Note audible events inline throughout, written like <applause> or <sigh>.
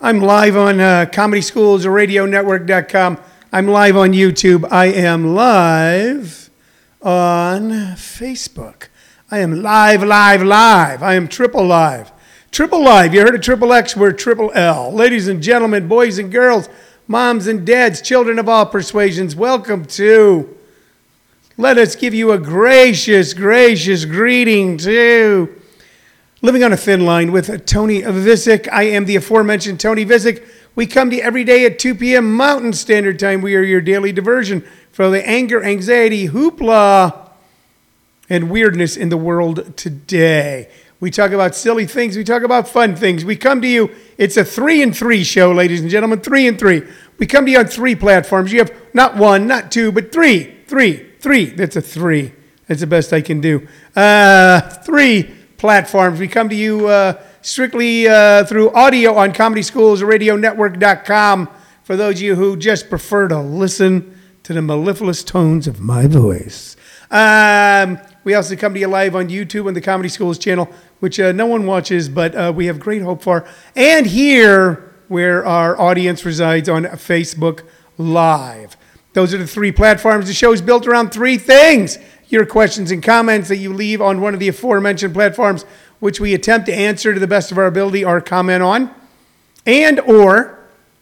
I'm live on uh, Comedy Schools or RadioNetwork.com. I'm live on YouTube. I am live on Facebook. I am live, live, live. I am triple live. Triple live. You heard of triple X? We're triple L. Ladies and gentlemen, boys and girls, moms and dads, children of all persuasions, welcome to. Let us give you a gracious, gracious greeting to Living on a Thin Line with Tony Visick. I am the aforementioned Tony Visick. We come to you every day at 2 p.m. Mountain Standard Time. We are your daily diversion for the anger, anxiety, hoopla, and weirdness in the world today. We talk about silly things. We talk about fun things. We come to you. It's a three and three show, ladies and gentlemen. Three and three. We come to you on three platforms. You have not one, not two, but three, three, three. That's a three. That's the best I can do. Uh, three platforms. We come to you uh, strictly uh, through audio on Comedy Schools RadioNetwork.com for those of you who just prefer to listen to the mellifluous tones of my voice. Um, we also come to you live on YouTube on the Comedy Schools channel, which uh, no one watches, but uh, we have great hope for. And here, where our audience resides on Facebook Live. Those are the three platforms. The show is built around three things your questions and comments that you leave on one of the aforementioned platforms, which we attempt to answer to the best of our ability or comment on, and or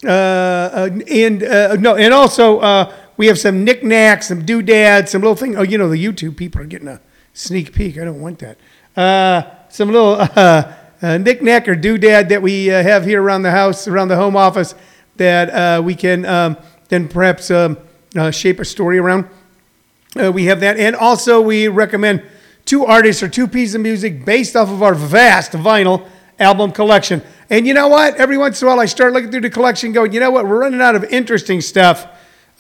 uh, uh, and uh, no, and also uh, we have some knickknacks, some doodads, some little thing. Oh, you know, the YouTube people are getting a sneak peek. I don't want that. Uh, some little <laughs> uh, knickknack or doodad that we have here around the house, around the home office, that we can um, then perhaps um, shape a story around. Uh, we have that. And also, we recommend two artists or two pieces of music based off of our vast vinyl album collection. And you know what? Every once in a while, I start looking through the collection going, you know what? We're running out of interesting stuff.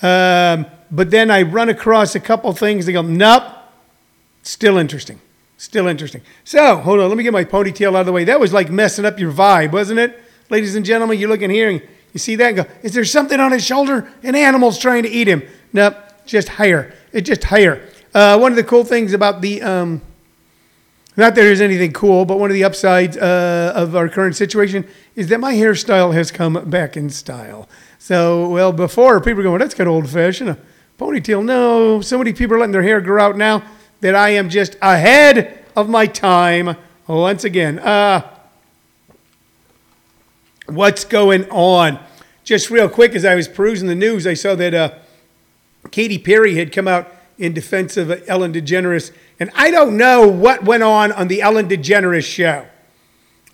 Um, but then I run across a couple things that go, nope, still interesting. Still interesting. So, hold on, let me get my ponytail out of the way. That was like messing up your vibe, wasn't it? Ladies and gentlemen, you look in here and you see that and go, is there something on his shoulder? An animal's trying to eat him. Nope, just higher. It's just higher. Uh, one of the cool things about the, um, not that there's anything cool, but one of the upsides uh, of our current situation is that my hairstyle has come back in style. So, well, before people were going, that's kind of old fashioned. A ponytail. No, so many people are letting their hair grow out now that I am just ahead of my time once again. Uh, what's going on? Just real quick, as I was perusing the news, I saw that uh, Katy Perry had come out in defense of Ellen DeGeneres, and I don't know what went on on the Ellen DeGeneres show.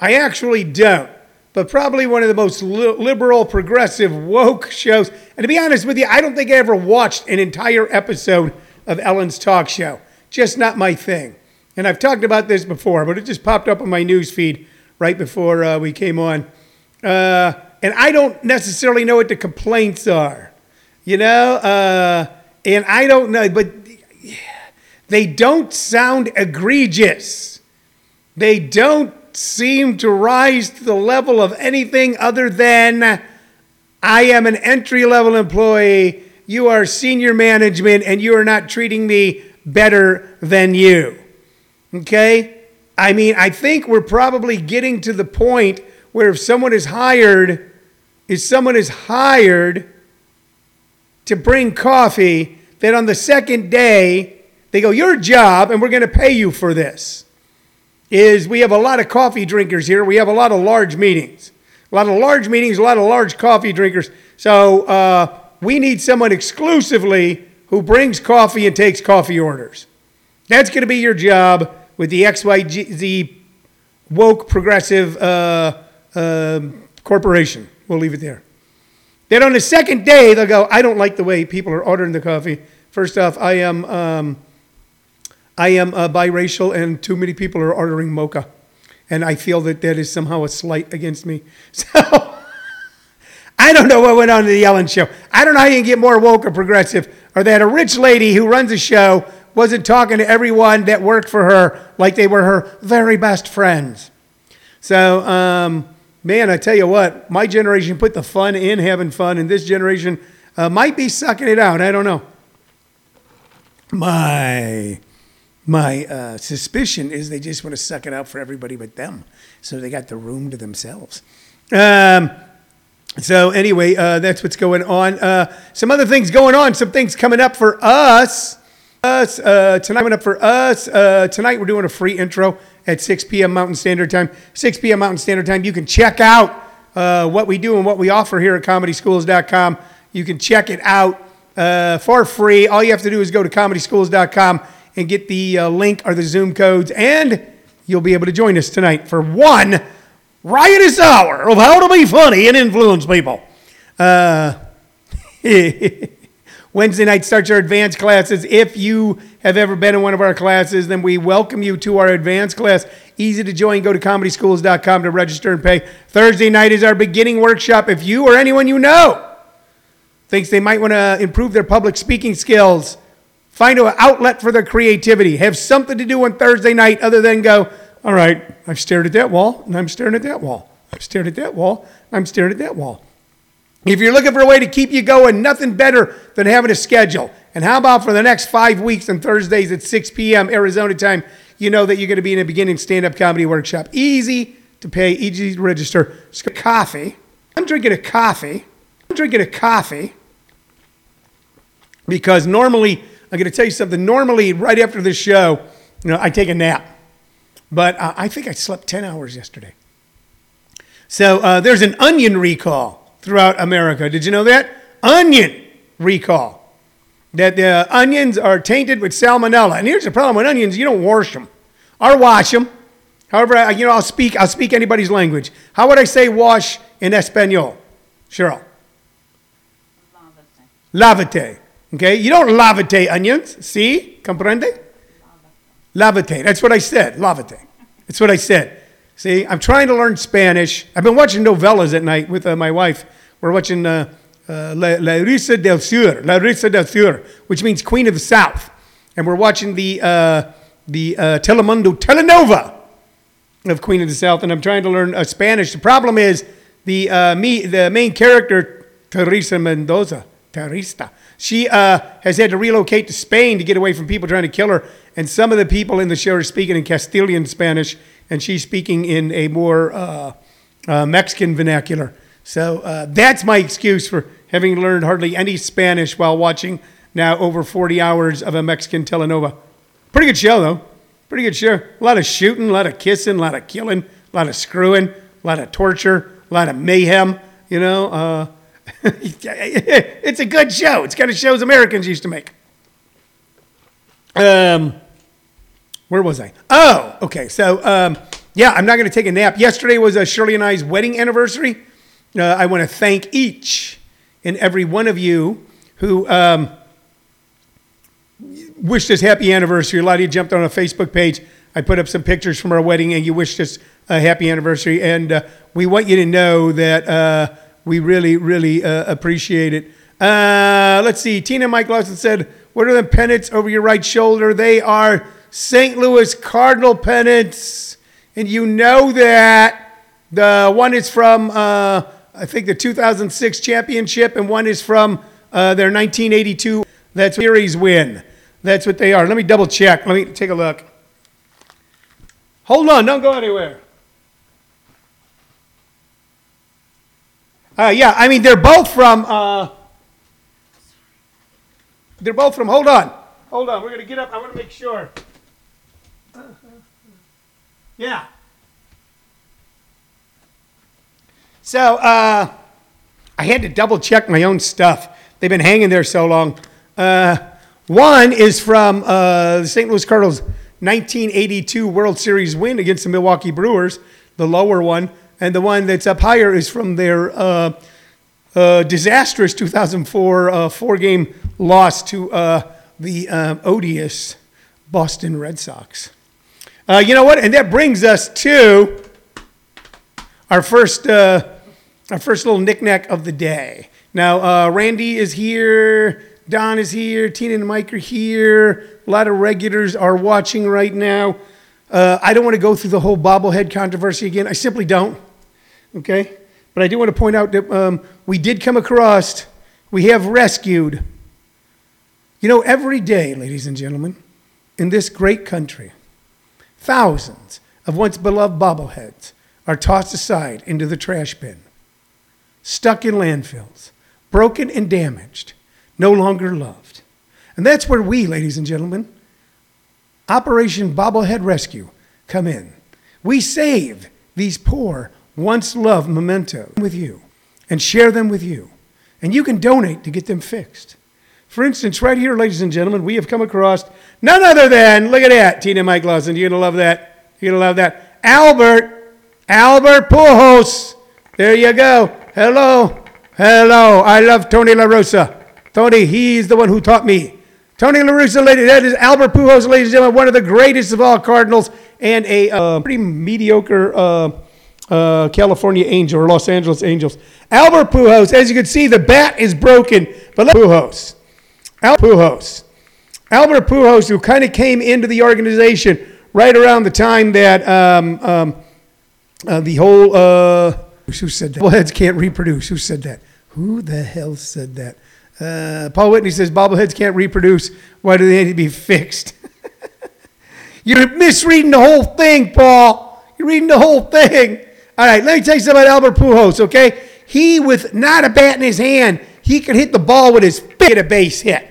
I actually don't, but probably one of the most liberal, progressive, woke shows. And to be honest with you, I don't think I ever watched an entire episode of Ellen's talk show. Just not my thing. And I've talked about this before, but it just popped up on my news feed right before uh, we came on. Uh, and I don't necessarily know what the complaints are. You know, uh, and I don't know, but they don't sound egregious. They don't seem to rise to the level of anything other than I am an entry level employee, you are senior management, and you are not treating me better than you. Okay? I mean, I think we're probably getting to the point where if someone is hired, if someone is hired, to bring coffee that on the second day, they go, Your job, and we're going to pay you for this, is we have a lot of coffee drinkers here. We have a lot of large meetings. A lot of large meetings, a lot of large coffee drinkers. So uh, we need someone exclusively who brings coffee and takes coffee orders. That's going to be your job with the XYZ woke progressive uh, uh, corporation. We'll leave it there. Then on the second day, they'll go, I don't like the way people are ordering the coffee. First off, I am, um, I am uh, biracial, and too many people are ordering mocha. And I feel that that is somehow a slight against me. <laughs> So I don't know what went on to the Ellen show. I don't know how you can get more woke or progressive, or that a rich lady who runs a show wasn't talking to everyone that worked for her like they were her very best friends. So, um, man, I tell you what, my generation put the fun in having fun, and this generation uh, might be sucking it out. I don't know. My my uh, suspicion is they just want to suck it out for everybody but them. So they got the room to themselves. Um, so anyway, uh, that's what's going on. Uh, some other things going on. Some things coming up for us. Us uh, tonight coming up for us. Uh, tonight we're doing a free intro at 6 p.m. Mountain Standard Time. 6 p.m. Mountain Standard Time. You can check out uh, what we do and what we offer here at ComedySchools.com. You can check it out uh, for free. All you have to do is go to ComedySchools.com and get the link or the Zoom codes, and you'll be able to join us tonight for one riotous hour of how to be funny and influence people. <laughs> Wednesday night starts our advanced classes. If you have ever been in one of our classes, then we welcome you to our advanced class. Easy to join. Go to comedyschools.com to register and pay. Thursday night is our beginning workshop. If you or anyone you know thinks they might want to improve their public speaking skills, find an outlet for their creativity, have something to do on Thursday night other than go, all right, I've stared at that wall, and I'm staring at that wall. I've stared at that wall, I'm staring at that wall. If you're looking for a way to keep you going, nothing better than having a schedule. And how about for the next five weeks on Thursdays at 6 p.m. Arizona time, you know that you're going to be in a beginning stand up comedy workshop. Easy to pay, easy to register. Coffee. I'm drinking a coffee. I'm drinking a coffee because normally, I'm going to tell you something. Normally, right after this show, you know, I take a nap. But uh, I think I slept 10 hours yesterday. So uh, there's an onion recall throughout America. Did you know that? Onion recall. That the onions are tainted with salmonella. And here's the problem with onions you don't wash them or wash them. However, you know, I'll speak, I'll speak anybody's language. How would I say wash in Espanol? Cheryl. Lavate. Okay? You don't lavate onions. See? Comprende? Lavate. That's what I said. Lavate. That's what I said. See, I'm trying to learn Spanish. I've been watching novellas at night with uh, my wife. We're watching uh, uh, La, La Risa del Sur, La Risa del Sur, which means Queen of the South. And we're watching the, uh, the uh, Telemundo Telenova of Queen of the South. And I'm trying to learn uh, Spanish. The problem is the, uh, me, the main character, Teresa Mendoza, Teresa, she has had to relocate to Spain to get away from people trying to kill her. And some of the people in the show are speaking in Castilian Spanish, and she's speaking in a more uh, uh, Mexican vernacular. So uh, that's my excuse for having learned hardly any Spanish while watching now over 40 hours of a Mexican telenovela. Pretty good show, though. Pretty good show. A lot of shooting, a lot of kissing, a lot of killing, a lot of screwing, a lot of torture, a lot of mayhem, you know. Uh, <laughs> it's a good show. It's kind of shows Americans used to make. Um, where was I? Oh, okay. So, um, yeah, I'm not going to take a nap. Yesterday was uh, Shirley and I's wedding anniversary. Uh, I want to thank each and every one of you who um, wished us happy anniversary. A lot of you jumped on a Facebook page. I put up some pictures from our wedding, and you wished us a happy anniversary. And uh, we want you to know that uh, we really, really uh, appreciate it. Let's see. Tina Mike Lawson said, What are the pennants over your right shoulder? They are St. Louis Cardinal pennants. And you know that. The one is from, uh, I think, the 2006 championship, and one is from uh, their 1982 that series win. That's what they are. Let me double check. Let me take a look. Hold on, don't go anywhere. Uh, yeah, I mean, they're both from. Uh, they're both from. Hold on. Hold on. We're to get up. I want to make sure. Yeah. So uh, I had to double check my own stuff. They've been hanging there so long. Uh, one is from uh, the St. Louis Cardinals' 1982 World Series win against the Milwaukee Brewers, the lower one and the one that's up higher is from their uh, uh, disastrous 2004 uh, four game loss to the odious Boston Red Sox. Uh, you know what? And that brings us to our first, uh, our first little knickknack of the day. Now, Randy is here. Don is here. Tina and Mike are here. A lot of regulars are watching right now. Uh, I don't want to go through the whole bobblehead controversy again. I simply don't. Okay? But I do want to point out that um, we did come across, we have rescued. You know, every day, ladies and gentlemen, in this great country, thousands of once beloved bobbleheads are tossed aside into the trash bin, stuck in landfills, broken and damaged, no longer loved. And that's where we, ladies and gentlemen, Operation Bobblehead Rescue, come in. We save these poor, once loved mementos with you and share them with you. And you can donate to get them fixed. For instance, right here, ladies and gentlemen, we have come across none other than, look at that, Tina Mike Lawson. You're going to love that. You're going to love that. Albert, Albert Pujols. There you go. Hello. Hello. I love Tony La Russa. Tony, he's the one who taught me. Tony La Russa, ladies, that is Albert Pujols, ladies and gentlemen, one of the greatest of all Cardinals and a uh, pretty mediocre uh, uh, California Angel or Los Angeles Angels. Albert Pujols, as you can see, the bat is broken, but Pujols. Albert Pujols. Albert Pujols, who kind of came into the organization right around the time that um, um, uh, the whole, uh, who said that? Bobbleheads can't reproduce. Who said that? Who the hell said that? Uh, Paul Whitney says bobbleheads can't reproduce. Why do they need to be fixed? <laughs> You're misreading the whole thing, Paul. You're reading the whole thing. All right, let me tell you something about Albert Pujols, okay? He, with not a bat in his hand, he could hit the ball with his fist, a base hit.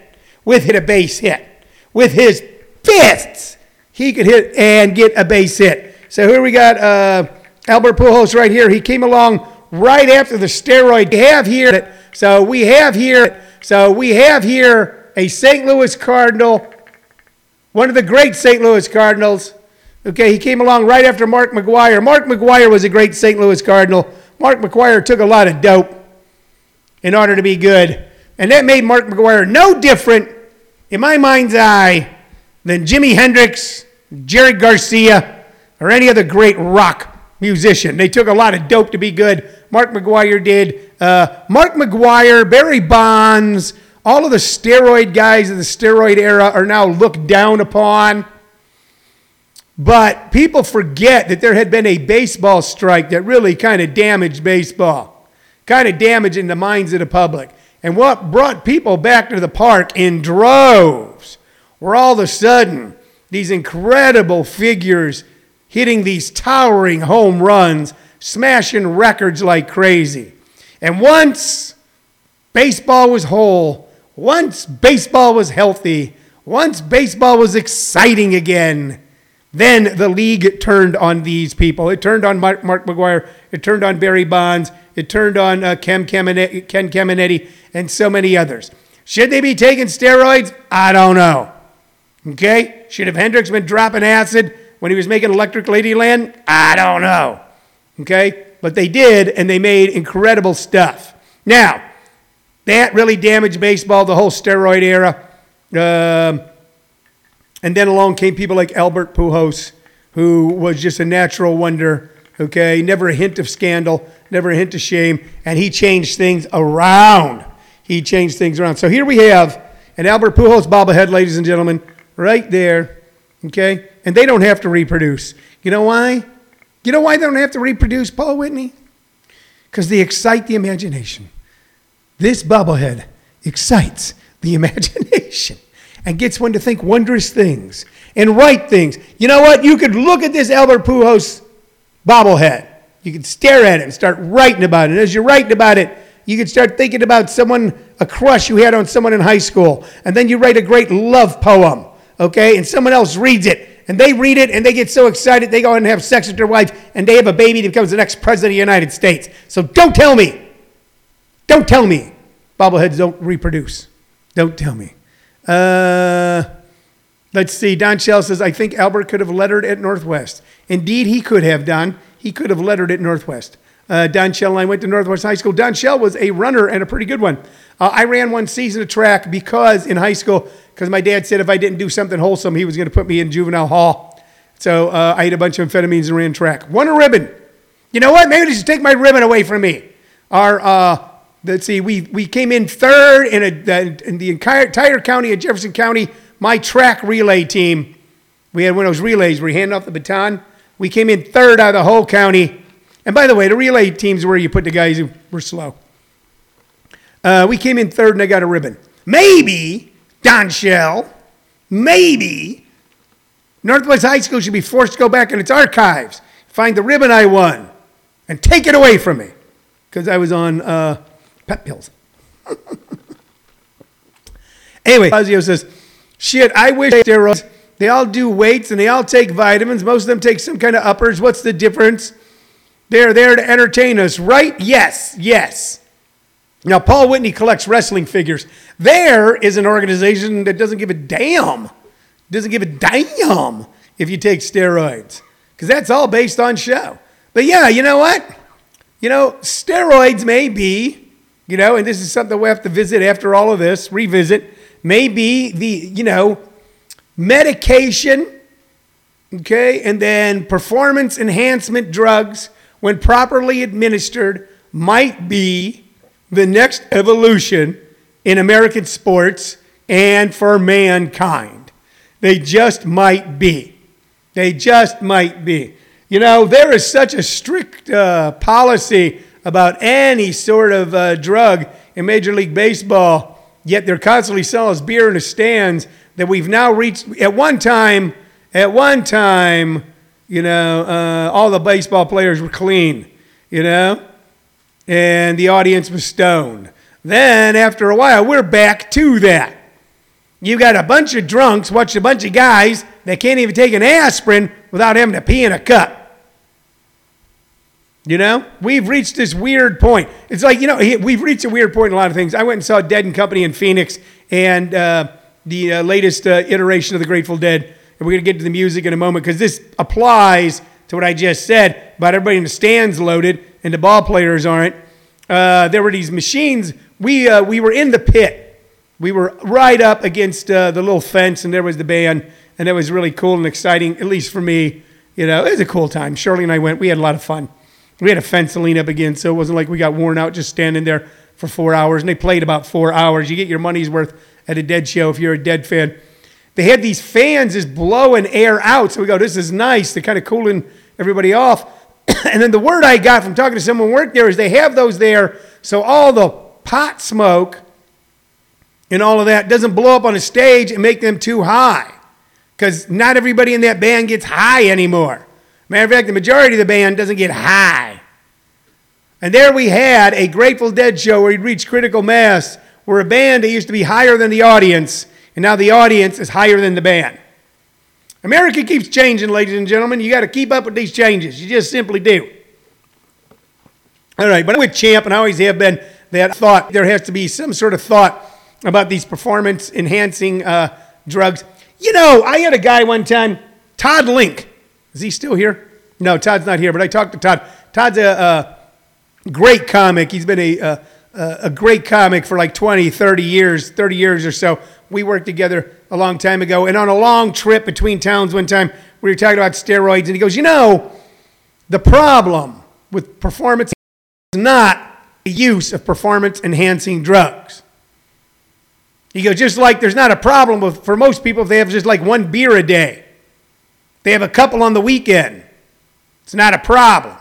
With hit a base hit. With his fists, he could hit and get a base hit. So here we got uh, Albert Pujols right here. He came along right after the steroid. We have here, so we have here, so we have here a St. Louis Cardinal, one of the great St. Louis Cardinals. Okay, he came along right after Mark McGwire. Mark McGwire was a great St. Louis Cardinal. Mark McGwire took a lot of dope in order to be good. And that made Mark McGwire no different, in my mind's eye, than Jimi Hendrix, Jerry Garcia, or any other great rock musician. They took a lot of dope to be good. Mark McGwire did. Uh, Mark McGwire, Barry Bonds, all of the steroid guys of the steroid era are now looked down upon. But people forget that there had been a baseball strike that really kind of damaged baseball, kind of damaging the minds of the public. And what brought people back to the park in droves were all of a sudden these incredible figures hitting these towering home runs, smashing records like crazy. And once baseball was whole, once baseball was healthy, once baseball was exciting again, then the league turned on these people. It turned on Mark, McGwire. It turned on Barry Bonds. It turned on uh, Ken, Caminiti and so many others. Should they be taking steroids? I don't know. Okay? Should have Hendrix been dropping acid when he was making Electric Ladyland? I don't know. Okay? But they did, and they made incredible stuff. Now, that really damaged baseball, the whole steroid era. Um, and then along came people like Albert Pujols, who was just a natural wonder. Okay, never a hint of scandal, never a hint of shame, and he changed things around. He changed things around. So here we have an Albert Pujols bobblehead, ladies and gentlemen, right there. Okay, and they don't have to reproduce. You know why? You know why they don't have to reproduce, Paul Whitney? Because they excite the imagination. This bobblehead excites the <laughs> imagination and gets one to think wondrous things and write things. You know what? You could look at this Albert Pujols bobblehead. You can stare at it and start writing about it. And as you're writing about it, you can start thinking about someone, a crush you had on someone in high school. And then you write a great love poem, okay? And someone else reads it. And they read it and they get so excited they go and have sex with their wife and they have a baby that becomes the next president of the United States. So don't tell me. Don't tell me. Bobbleheads don't reproduce. Don't tell me. Uh, let's see. Don Shell says, I think Albert could have lettered at Northwest. Indeed, he could have, Don. He could have lettered at Northwest. Uh, Don Shell and I went to Northwest High School. Don Shell was a runner and a pretty good one. Uh, I ran one season of track because in high school, because my dad said if I didn't do something wholesome, he was going to put me in juvenile hall. So uh, I ate a bunch of amphetamines and ran track. Won a ribbon. You know what? Maybe they should take my ribbon away from me. Our uh, let's see, we, we came in third in, a, in the entire, entire county of Jefferson County. My track relay team, we had one of those relays where you hand off the baton. We came in third out of the whole county. And by the way, the relay teams where you put the guys who were slow. Uh, we came in third and I got a ribbon. Maybe, Don Shell, maybe Northwest High School should be forced to go back in its archives, find the ribbon I won, and take it away from me because I was on uh, pep pills. <laughs> anyway, Fazio says, shit, I wish steroids, they all do weights and they all take vitamins. Most of them take some kind of uppers. What's the difference? They're there to entertain us, right? Yes, yes. Now, Paul Whitney collects wrestling figures. There is an organization that doesn't give a damn, doesn't give a damn if you take steroids, because that's all based on show. But yeah, you know what? You know, steroids may be, you know, and this is something we have to visit after all of this, revisit, may be the, you know, medication, okay, and then performance enhancement drugs, when properly administered, might be the next evolution in American sports and for mankind. They just might be. They just might be. You know, there is such a strict uh, policy about any sort of uh, drug in Major League Baseball, yet they're constantly selling us beer in the stands that we've now reached. At one time, at one time, you know, uh, all the baseball players were clean, you know, and the audience was stoned. Then, after a while, we're back to that. You got a bunch of drunks watching a bunch of guys that can't even take an aspirin without having to pee in a cup. You know, we've reached this weird point. It's like, you know, we've reached a weird point in a lot of things. I went and saw Dead and Company in Phoenix and uh, the uh, latest uh, iteration of the Grateful Dead. And we're going to get to the music in a moment because this applies to what I just said about everybody in the stands loaded and the ball players aren't. Uh, there were these machines. We, uh, we were in the pit. We were right up against uh, the little fence, and there was the band. And it was really cool and exciting, at least for me. You know, it was a cool time. Shirley and I went. We had a lot of fun. We had a fence to lean up against, so it wasn't like we got worn out just standing there for four hours. And they played about four hours. You get your money's worth at a dead show if you're a dead fan. They had these fans just blowing air out. So we go, this is nice. They're kind of cooling everybody off. <coughs> and then the word I got from talking to someone who worked there is they have those there so all the pot smoke and all of that doesn't blow up on a stage and make them too high. Because not everybody in that band gets high anymore. Matter of fact, the majority of the band doesn't get high. And there we had a Grateful Dead show where he'd reached critical mass, where a band that used to be higher than the audience, and now the audience is higher than the band. America keeps changing, ladies and gentlemen. You got to keep up with these changes. You just simply do. All right, but I'm with Champ, and I always have been that thought there has to be some sort of thought about these performance enhancing uh, drugs. You know, I had a guy one time, Todd Link. Is he still here? No, Todd's not here, but I talked to Todd. Todd's a, a great comic. He's been a, a, a great comic for like 20, 30 years, 30 years or so. We worked together a long time ago. And on a long trip between towns one time, we were talking about steroids, and he goes, You know, the problem with performance is not the use of performance enhancing drugs. He goes, just like there's not a problem with, for most people if they have just like one beer a day. They have a couple on the weekend. It's not a problem.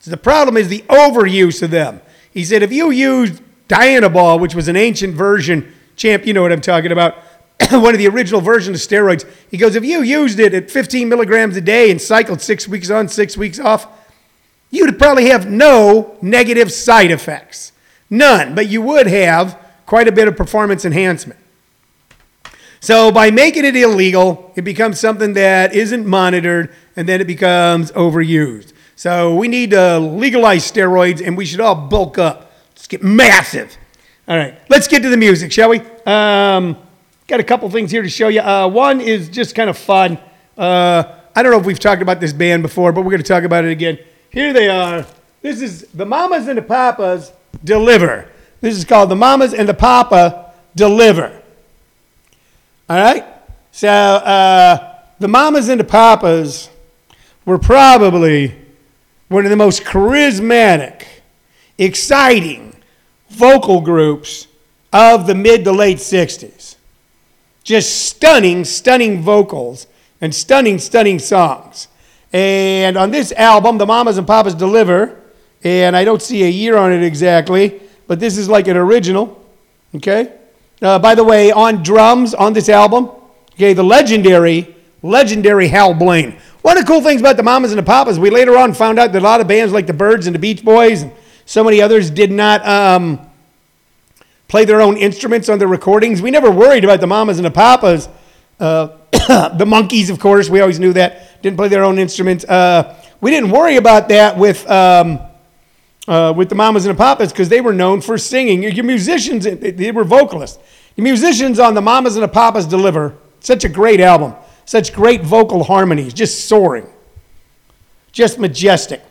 So the problem is the overuse of them. He said if you use Dianabol, which was an ancient version, champ, you know what I'm talking about, <coughs> one of the original versions of steroids. He goes, if you used it at 15 milligrams a day and cycled six weeks on, six weeks off, you'd probably have no negative side effects. None, but you would have quite a bit of performance enhancement. So by making it illegal, it becomes something that isn't monitored and then it becomes overused. So we need to legalize steroids and we should all bulk up. Let's get massive. All right, let's get to the music, shall we? Um, got a couple things here to show you. Uh, one is just kind of fun. Uh, I don't know if we've talked about this band before, but we're going to talk about it again. Here they are. This is the Mamas and the Papas Deliver. This is called the Mamas and the Papa Deliver. All right? So uh, the mamas and the papas were probably one of the most charismatic, exciting vocal groups of the mid to late 60s. Just stunning, stunning vocals and stunning, stunning songs. And on this album, The Mamas and Papas Deliver, and I don't see a year on it exactly, but this is like an original, okay? Uh, by the way, on drums on this album, okay, the legendary legendary Hal Blaine. One of the cool things about the Mamas and the Papas, we later on found out that a lot of bands like the Byrds and the Beach Boys and so many others did not um, play their own instruments on their recordings. We never worried about the Mamas and the Papas. Uh, <coughs> the Monkees, of course, we always knew that didn't play their own instruments. Uh, we didn't worry about that with um, uh, with the Mamas and the Papas because they were known for singing. Your musicians, they were vocalists. The musicians on the Mamas and the Papas deliver such a great album, such great vocal harmonies, just soaring, just majestic.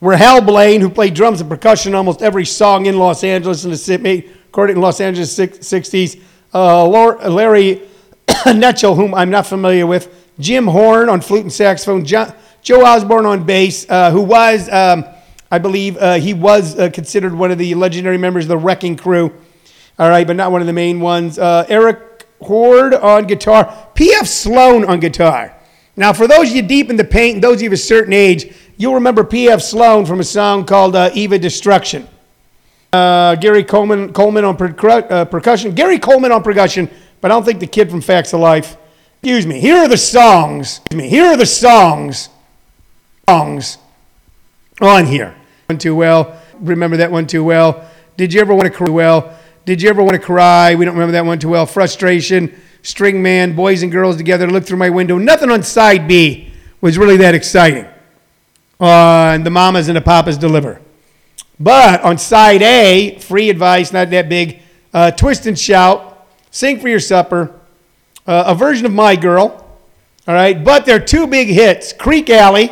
Where Hal Blaine, who played drums and percussion almost every song in Los Angeles in the recorded in Los Angeles 60s, uh, Larry <coughs> Knechtel, whom I'm not familiar with, Jim Horn on flute and saxophone, Joe Osborn on bass, uh, who was, um, I believe, uh, he was uh, considered one of the legendary members of the Wrecking Crew. All right, but not one of the main ones. Uh, Eric Hord on guitar, P.F. Sloan on guitar. Now, for those of you deep in the paint, those of you of a certain age, you'll remember P.F. Sloan from a song called uh, Eve of Destruction. Uh, Gary Coleman, Coleman on uh, percussion. Gary Coleman on percussion, but I don't think the kid from Facts of Life. Excuse me. Here are the songs. Excuse me. Here are the songs. Songs on here. One too well. Remember that one too well. Did you ever want to cry? Well. Did you ever want to cry? We don't remember that one too well. Frustration, String Man, Boys and Girls Together, Look Through My Window. Nothing on side B was really that exciting. On uh, the Mamas and the Papas Deliver. But on side A, free advice, not that big. Uh, Twist and Shout, Sing for Your Supper, uh, a version of My Girl. All right, but they're two big hits Creeque Alley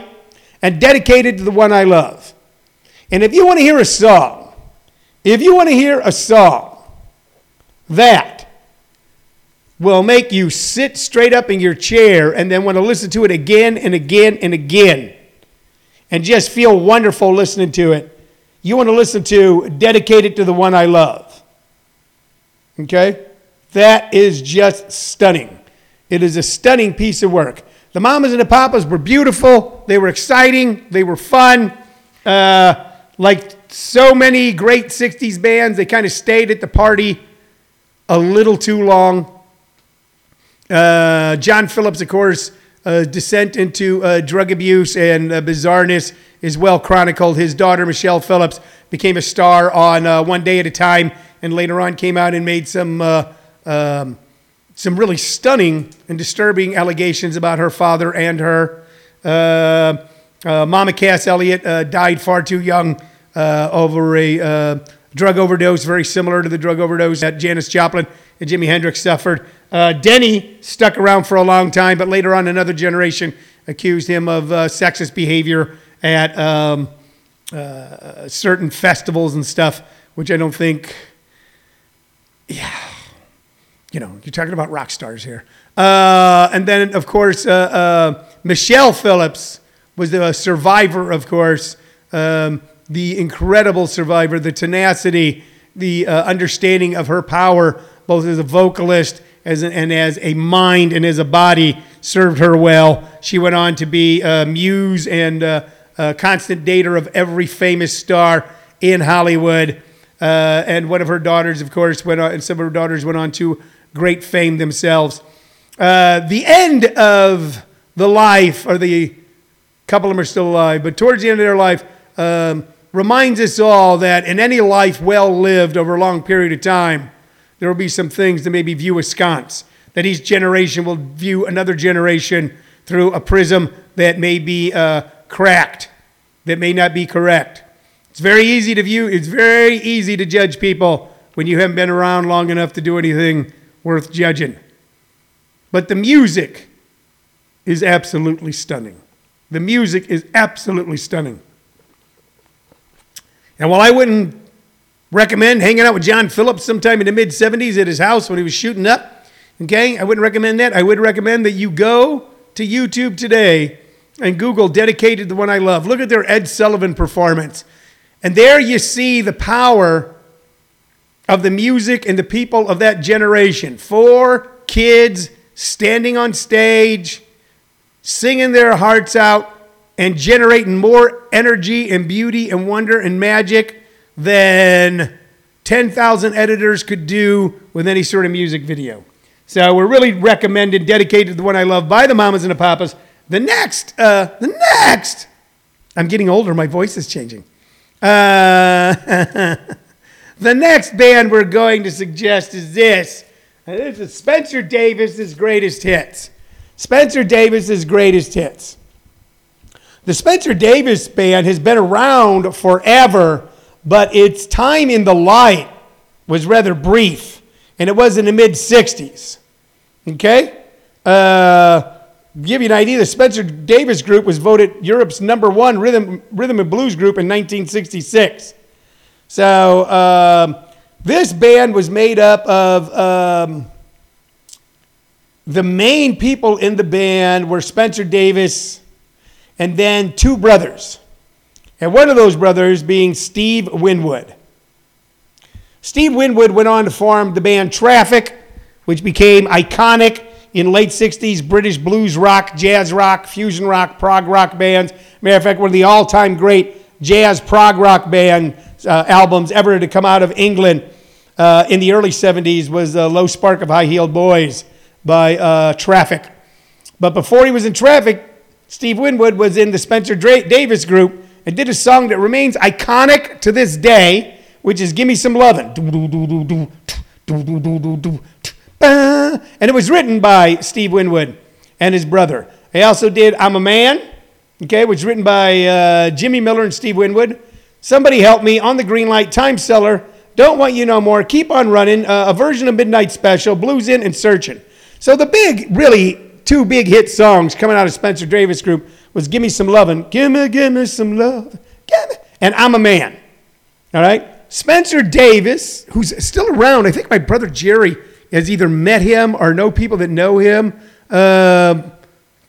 and Dedicated to the One I Love. And if you want to hear a song, if you want to hear a song that will make you sit straight up in your chair and then want to listen to it again and again and again and just feel wonderful listening to it. You want to listen to Dedicated to the One I Love. Okay? That is just stunning. It is a stunning piece of work. The Mamas and the Papas were beautiful. They were exciting. They were fun. Uh, like so many great 60s bands, they kind of stayed at the party a little too long. Uh, John Phillips, of course, uh, descent into uh, drug abuse and uh, bizarreness is well chronicled. His daughter, Michelle Phillips, became a star on uh, One Day at a Time and later on came out and made some, um, some really stunning and disturbing allegations about her father and her. Mama Cass Elliot died far too young over a drug overdose, very similar to the drug overdose that Janis Joplin and Jimi Hendrix suffered. Uh, Denny stuck around for a long time, but later on, another generation accused him of uh, sexist behavior at um, uh, certain festivals and stuff, which I don't think, yeah, you know, you're talking about rock stars here. Uh, and then, of course, uh, uh, Michelle Phillips was the survivor, of course. Um, the incredible survivor, the tenacity, the uh, understanding of her power, both as a vocalist as a, and as a mind and as a body, served her well. She went on to be a muse and a, a constant dater of every famous star in Hollywood. Uh, and one of her daughters, of course, went on, and some of her daughters went on to great fame themselves. Uh, the end of the life, or the couple of them are still alive, but towards the end of their life, um, reminds us all that in any life well lived over a long period of time, there will be some things that maybe view askance, that each generation will view another generation through a prism that may be uh, cracked, that may not be correct. It's very easy to view, it's very easy to judge people when you haven't been around long enough to do anything worth judging. But the music is absolutely stunning. The music is absolutely stunning. And while I wouldn't recommend hanging out with John Phillips sometime in the mid 70s at his house when he was shooting up, okay, I wouldn't recommend that. I would recommend that you go to YouTube today and Google dedicated the one I love. Look at their Ed Sullivan performance. And there you see the power of the music and the people of that generation. Four kids standing on stage, singing their hearts out, and generating more energy and beauty and wonder and magic than 10,000 editors could do with any sort of music video. So we're really recommended, dedicated to the one I love by the Mamas and the Papas. The next, uh, the next, I'm getting older, my voice is changing. Uh, <laughs> the next band we're going to suggest is this. This is Spencer Davis's greatest hits. Spencer Davis's greatest hits. The Spencer Davis band has been around forever, but its time in the light was rather brief, and it was in the mid 60s. Okay? Uh, give you an idea, the Spencer Davis group was voted Europe's number one rhythm, rhythm and blues group in 1966. So um, this band was made up of um, the main people in the band were Spencer Davis and then two brothers. And one of those brothers being Steve Winwood. Steve Winwood went on to form the band Traffic, which became iconic in late 60s British blues rock, jazz rock, fusion rock, prog rock bands. Matter of fact, one of the all time great jazz prog rock band uh, albums ever to come out of England uh, in the early 70s was Low Spark of High Heeled Boys by uh, Traffic. But before he was in Traffic, Steve Winwood was in the Spencer Dra- Davis group and did a song that remains iconic to this day, which is Gimme Some Lovin'. And it was written by Steve Winwood and his brother. They also did I'm a Man, okay, which was written by uh, Jimmy Miller and Steve Winwood. Somebody help me on the green light, Time Seller, Don't Want You No More, Keep on Running, uh, a version of Midnight Special, Blues In, and Searching. So the big, really, two big hit songs coming out of Spencer Davis Group was Gimme Some Lovin', Gimme, Gimme Some Love, Gimme, and I'm a Man. All right? Spencer Davis, who's still around, I think my brother Jerry has either met him or know people that know him. Um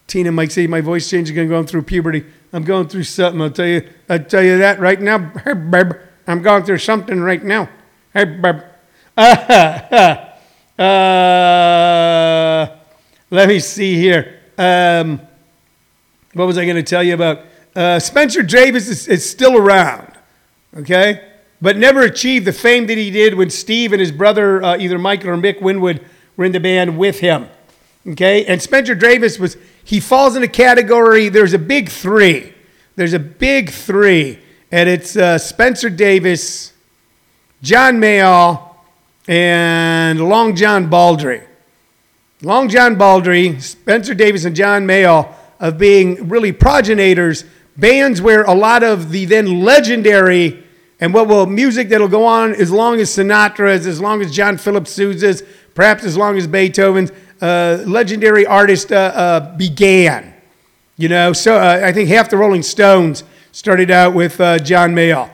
Tina might say my voice changing and going through puberty. I'm going through something. I'll tell you. I'll tell you that right now. I'm going through something right now. <laughs> Uh, let me see here. Um, what was I going to tell you about? Uh, Spencer Davis is, is still around, okay, but never achieved the fame that he did when Steve and his brother, uh, either Michael or Mick Winwood, were in the band with him. Okay, and Spencer Davis was he falls in a category. There's a big three. There's a big three, and it's uh, Spencer Davis, John Mayall, and Long John Baldry. Long John Baldry, Spencer Davis, and John Mayall of being really progenitors, bands where a lot of the then legendary and what will music that'll go on as long as Sinatra's, as long as John Philip Sousa's, perhaps as long as Beethoven's, uh, legendary artist uh, uh, began. You know, so uh, I think half the Rolling Stones started out with John Mayall.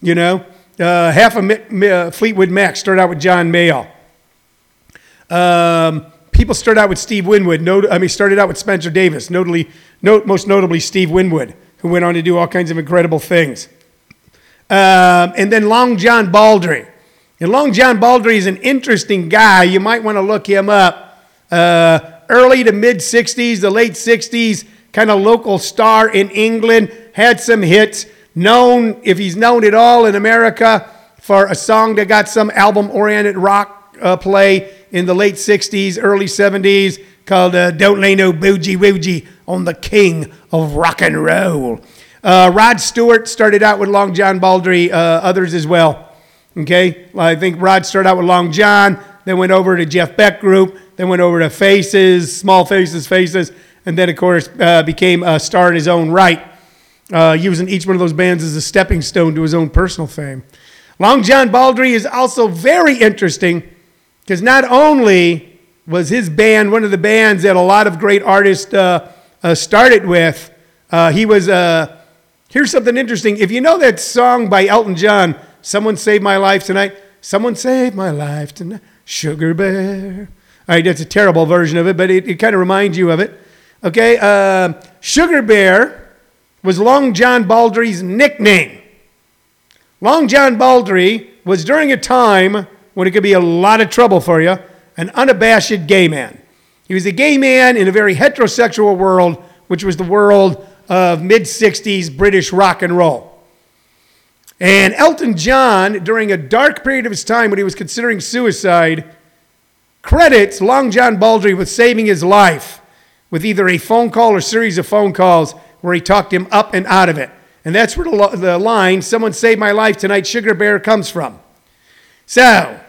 You know, half of uh, Fleetwood Mac started out with John Mayall. Um, people started out with Steve Winwood. Not- I mean, started out with Spencer Davis, notably, note, most notably Steve Winwood, who went on to do all kinds of incredible things. Um, and then Long John Baldry. And Long John Baldry is an interesting guy. You might want to look him up. Uh, early to mid 60s, the late 60s, kind of local star in England, had some hits. Known, if he's known at all in America, for a song that got some album oriented rock uh, play in the late 60s, early 70s called uh, Don't Lay No Boogie Woogie on the King of Rock and Roll. Uh, Rod Stewart started out with Long John Baldry, uh, others as well. Okay, I think Rod started out with Long John, then went over to Jeff Beck Group, then went over to Faces, Small Faces, Faces, and then, of course, uh, became a star in his own right, uh, using each one of those bands as a stepping stone to his own personal fame. Long John Baldry is also very interesting because not only was his band one of the bands that a lot of great artists uh, uh, started with, uh, he was. Uh, here's something interesting. If you know that song by Elton John, "Someone Saved My Life Tonight," "Someone Saved My Life Tonight," "Sugar Bear." All right, that's a terrible version of it, but it, it kind of reminds you of it. Okay, uh, Sugar Bear was Long John Baldry's nickname. Long John Baldry was during a time when it could be a lot of trouble for you, an unabashed gay man. He was a gay man in a very heterosexual world, which was the world of mid 60s British rock and roll. And Elton John, during a dark period of his time when he was considering suicide, credits Long John Baldry with saving his life with either a phone call or series of phone calls where he talked him up and out of it. And that's where the, the line, someone saved my life tonight, Sugar Bear, comes from. So,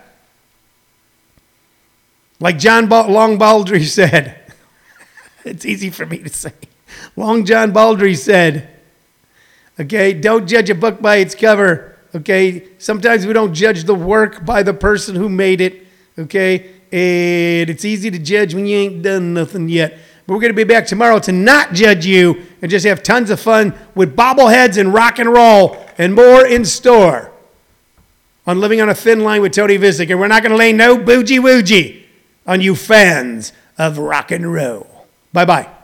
like John ba- Long Baldry <laughs> said, it's easy for me to say. Long John Baldry said, okay, don't judge a book by its cover. Okay, sometimes we don't judge the work by the person who made it. Okay, and it's easy to judge when you ain't done nothing yet. But we're going to be back tomorrow to not judge you and just have tons of fun with bobbleheads and rock and roll and more in store on Living on a Thin Line with Tony Visick. And we're not going to lay no boogie woogie on you fans of rock and roll. Bye bye.